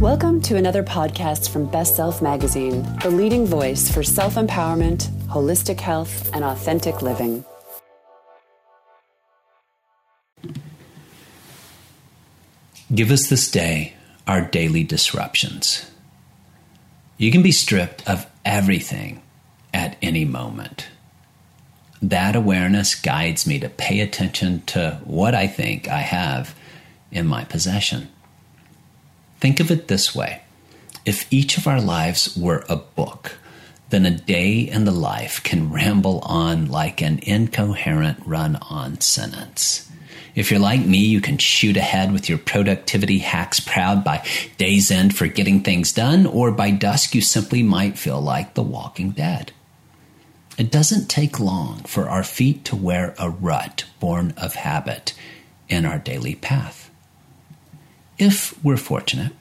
Welcome to another podcast from Best Self Magazine, the leading voice for self empowerment, holistic health, and authentic living. Give us this day our daily disruptions. You can be stripped of everything at any moment. That awareness guides me to pay attention to what I think I have in my possession. Think of it this way if each of our lives were a book, then a day in the life can ramble on like an incoherent run on sentence. If you're like me, you can shoot ahead with your productivity hacks proud by day's end for getting things done, or by dusk, you simply might feel like the walking dead. It doesn't take long for our feet to wear a rut born of habit in our daily path. If we're fortunate,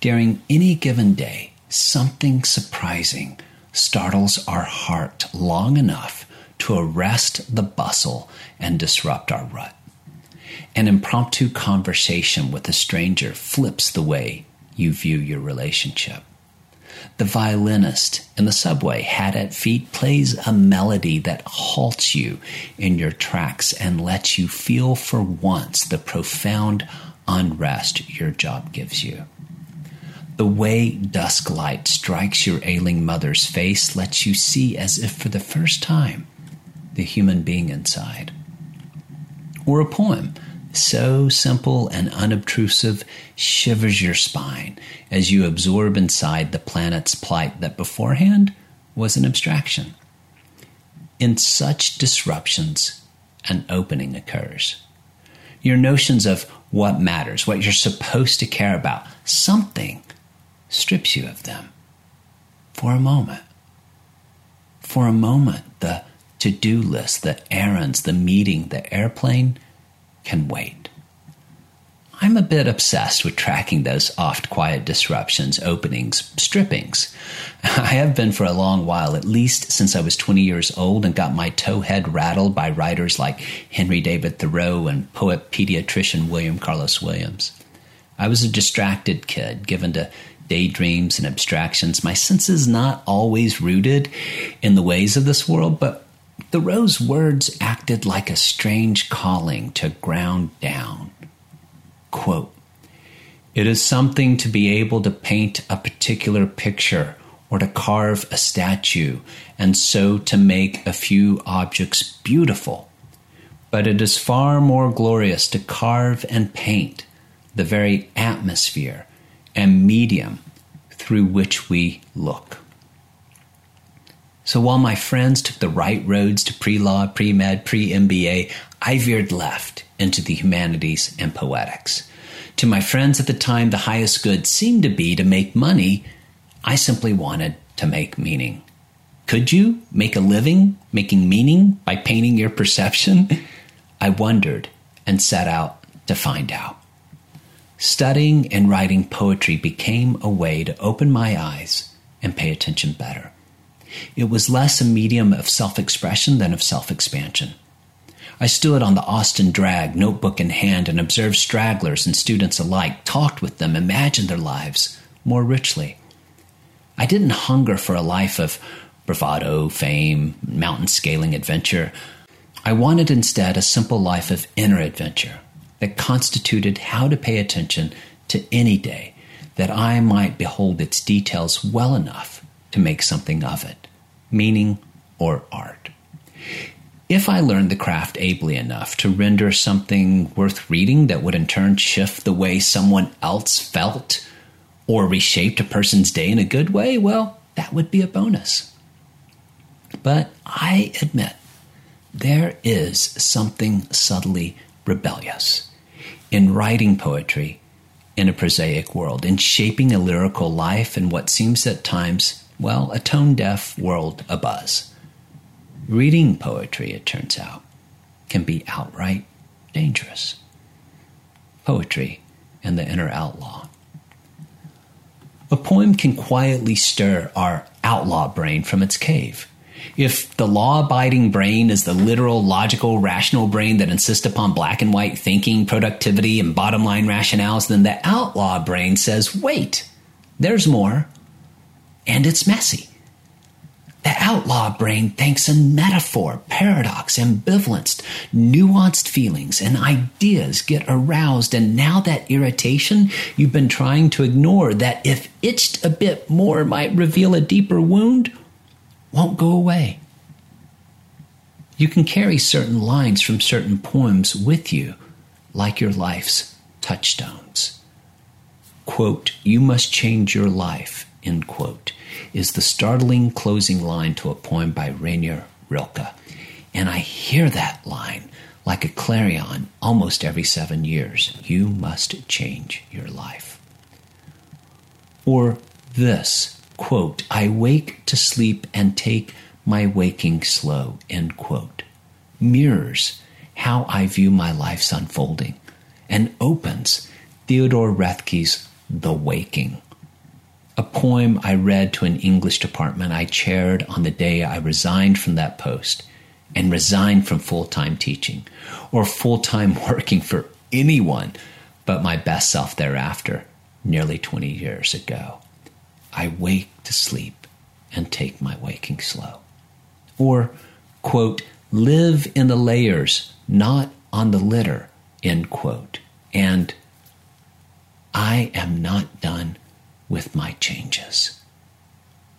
during any given day, something surprising startles our heart long enough to arrest the bustle and disrupt our rut. An impromptu conversation with a stranger flips the way you view your relationship. The violinist in the subway, hat at feet, plays a melody that halts you in your tracks and lets you feel for once the profound unrest your job gives you. The way dusk light strikes your ailing mother's face lets you see, as if for the first time, the human being inside. Or a poem so simple and unobtrusive shivers your spine as you absorb inside the planet's plight that beforehand was an abstraction. In such disruptions, an opening occurs. Your notions of what matters, what you're supposed to care about. Something strips you of them for a moment. For a moment, the to do list, the errands, the meeting, the airplane can wait. I'm a bit obsessed with tracking those oft quiet disruptions, openings, strippings. I have been for a long while, at least since I was 20 years old and got my towhead rattled by writers like Henry David Thoreau and poet pediatrician William Carlos Williams. I was a distracted kid, given to daydreams and abstractions, my senses not always rooted in the ways of this world, but Thoreau's words acted like a strange calling to ground down. Quote, it is something to be able to paint a particular picture or to carve a statue, and so to make a few objects beautiful. But it is far more glorious to carve and paint the very atmosphere and medium through which we look. So while my friends took the right roads to pre law, pre med, pre MBA, I veered left into the humanities and poetics. To my friends at the time, the highest good seemed to be to make money. I simply wanted to make meaning. Could you make a living making meaning by painting your perception? I wondered and set out to find out. Studying and writing poetry became a way to open my eyes and pay attention better. It was less a medium of self expression than of self expansion. I stood on the Austin Drag, notebook in hand, and observed stragglers and students alike, talked with them, imagined their lives more richly. I didn't hunger for a life of bravado, fame, mountain scaling adventure. I wanted instead a simple life of inner adventure that constituted how to pay attention to any day, that I might behold its details well enough to make something of it, meaning or art. If I learned the craft ably enough to render something worth reading that would in turn shift the way someone else felt or reshaped a person's day in a good way, well, that would be a bonus. But I admit, there is something subtly rebellious in writing poetry in a prosaic world, in shaping a lyrical life in what seems at times well, a tone deaf world abuzz. Reading poetry, it turns out, can be outright dangerous. Poetry and the inner outlaw. A poem can quietly stir our outlaw brain from its cave. If the law abiding brain is the literal, logical, rational brain that insists upon black and white thinking, productivity, and bottom line rationales, then the outlaw brain says, wait, there's more. And it's messy. Outlaw brain thinks in metaphor, paradox, ambivalence, nuanced feelings, and ideas get aroused. And now that irritation you've been trying to ignore, that if itched a bit more might reveal a deeper wound, won't go away. You can carry certain lines from certain poems with you, like your life's touchstones. Quote, You must change your life, end quote, is the startling closing line to a poem by Rainer Rilke. And I hear that line like a clarion almost every seven years. You must change your life. Or this quote, I wake to sleep and take my waking slow, end quote, mirrors how I view my life's unfolding and opens Theodore Roethke's The Waking, a poem I read to an English department I chaired on the day I resigned from that post and resigned from full time teaching or full time working for anyone but my best self thereafter, nearly 20 years ago. I wake to sleep and take my waking slow. Or, quote, live in the layers, not on the litter, end quote. And I am not done with my changes.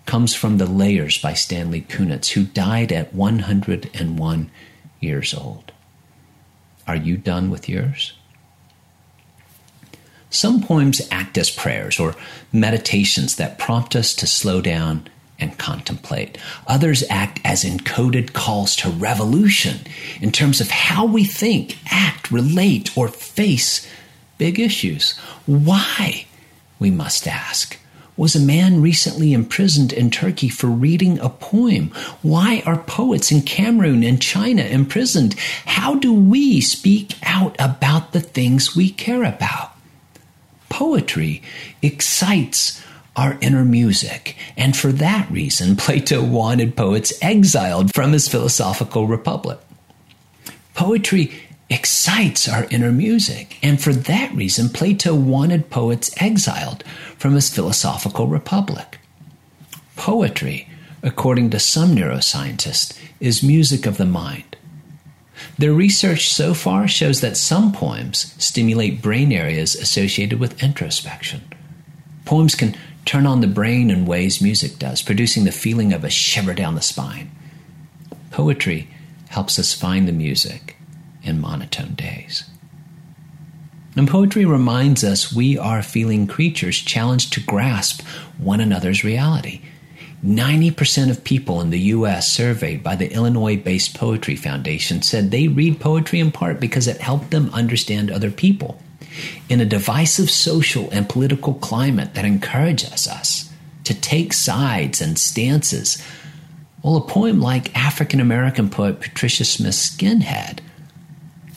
Comes from The Layers by Stanley Kunitz, who died at 101 years old. Are you done with yours? Some poems act as prayers or meditations that prompt us to slow down and contemplate. Others act as encoded calls to revolution in terms of how we think, act, relate, or face big issues. Why, we must ask, was a man recently imprisoned in Turkey for reading a poem? Why are poets in Cameroon and China imprisoned? How do we speak out about the things we care about? Poetry excites our inner music, and for that reason, Plato wanted poets exiled from his philosophical republic. Poetry excites our inner music, and for that reason, Plato wanted poets exiled from his philosophical republic. Poetry, according to some neuroscientists, is music of the mind. Their research so far shows that some poems stimulate brain areas associated with introspection. Poems can turn on the brain in ways music does, producing the feeling of a shiver down the spine. Poetry helps us find the music in monotone days. And poetry reminds us we are feeling creatures challenged to grasp one another's reality 90% of people in the U.S. surveyed by the Illinois based Poetry Foundation said they read poetry in part because it helped them understand other people. In a divisive social and political climate that encourages us to take sides and stances, well, a poem like African American poet Patricia Smith Skinhead,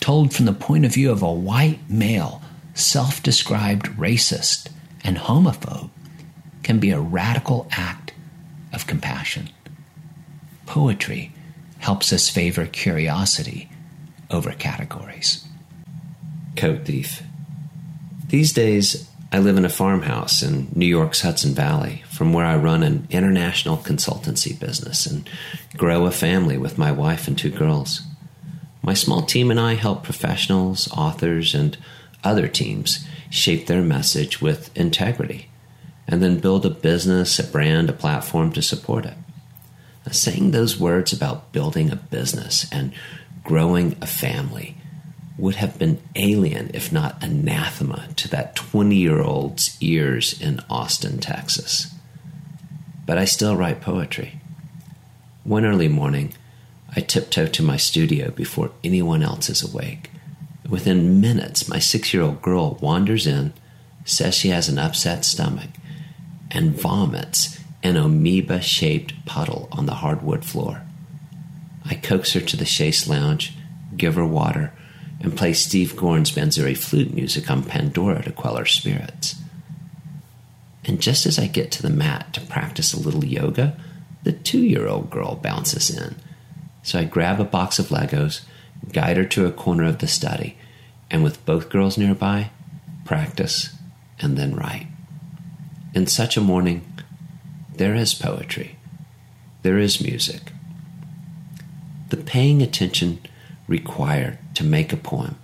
told from the point of view of a white male, self described racist and homophobe, can be a radical act of compassion. Poetry helps us favor curiosity over categories. Coat thief. These days, I live in a farmhouse in New York's Hudson Valley, from where I run an international consultancy business and grow a family with my wife and two girls. My small team and I help professionals, authors, and other teams shape their message with integrity and then build a business, a brand, a platform to support it. Now, saying those words about building a business and growing a family would have been alien, if not anathema, to that 20 year old's ears in Austin, Texas. But I still write poetry. One early morning, I tiptoe to my studio before anyone else is awake. Within minutes, my six year old girl wanders in, says she has an upset stomach, and vomits an amoeba shaped puddle on the hardwood floor. I coax her to the chaise lounge, give her water, and play Steve Gorn's bansuri flute music on Pandora to quell her spirits. And just as I get to the mat to practice a little yoga, the two year old girl bounces in. So I grab a box of Legos, guide her to a corner of the study, and with both girls nearby, practice and then write. In such a morning, there is poetry, there is music. The paying attention required to make a poem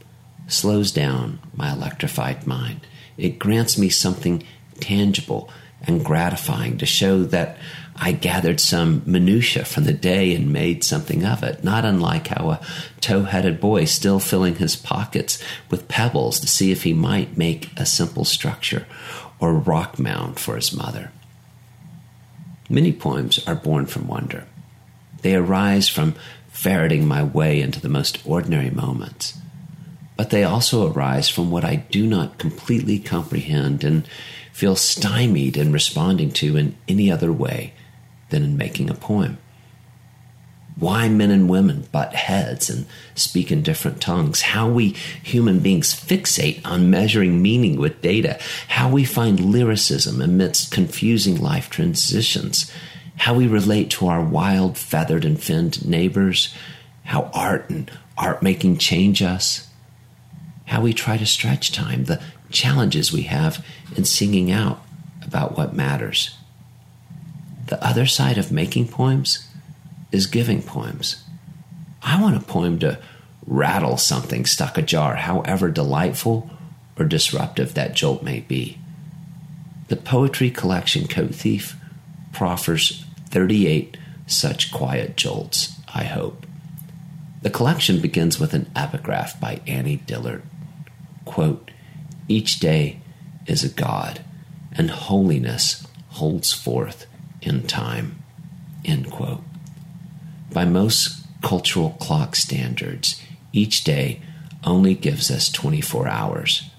slows down my electrified mind. It grants me something tangible and gratifying to show that I gathered some minutia from the day and made something of it, not unlike how a tow headed boy still filling his pockets with pebbles to see if he might make a simple structure or rock mound for his mother. Many poems are born from wonder. They arise from ferreting my way into the most ordinary moments. But they also arise from what I do not completely comprehend and feel stymied in responding to in any other way than in making a poem. Why men and women butt heads and speak in different tongues, how we human beings fixate on measuring meaning with data, how we find lyricism amidst confusing life transitions, how we relate to our wild, feathered, and finned neighbors, how art and art making change us, how we try to stretch time, the challenges we have in singing out about what matters. The other side of making poems is giving poems. I want a poem to rattle something stuck ajar, however delightful or disruptive that jolt may be. The poetry collection Coat Thief proffers 38 such quiet jolts, I hope. The collection begins with an epigraph by Annie Dillard. Quote, Each day is a God, and holiness holds forth in time. End quote. By most cultural clock standards, each day only gives us 24 hours.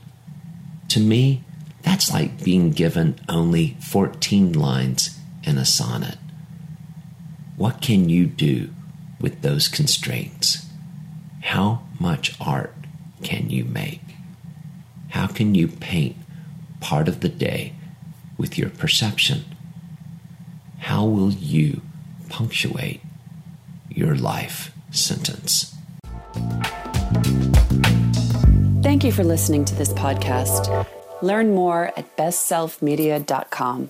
To me, that's like being given only 14 lines in a sonnet. What can you do with those constraints? How much art can you make? How can you paint part of the day with your perception? How will you punctuate your life sentence? Thank you for listening to this podcast. Learn more at bestselfmedia.com.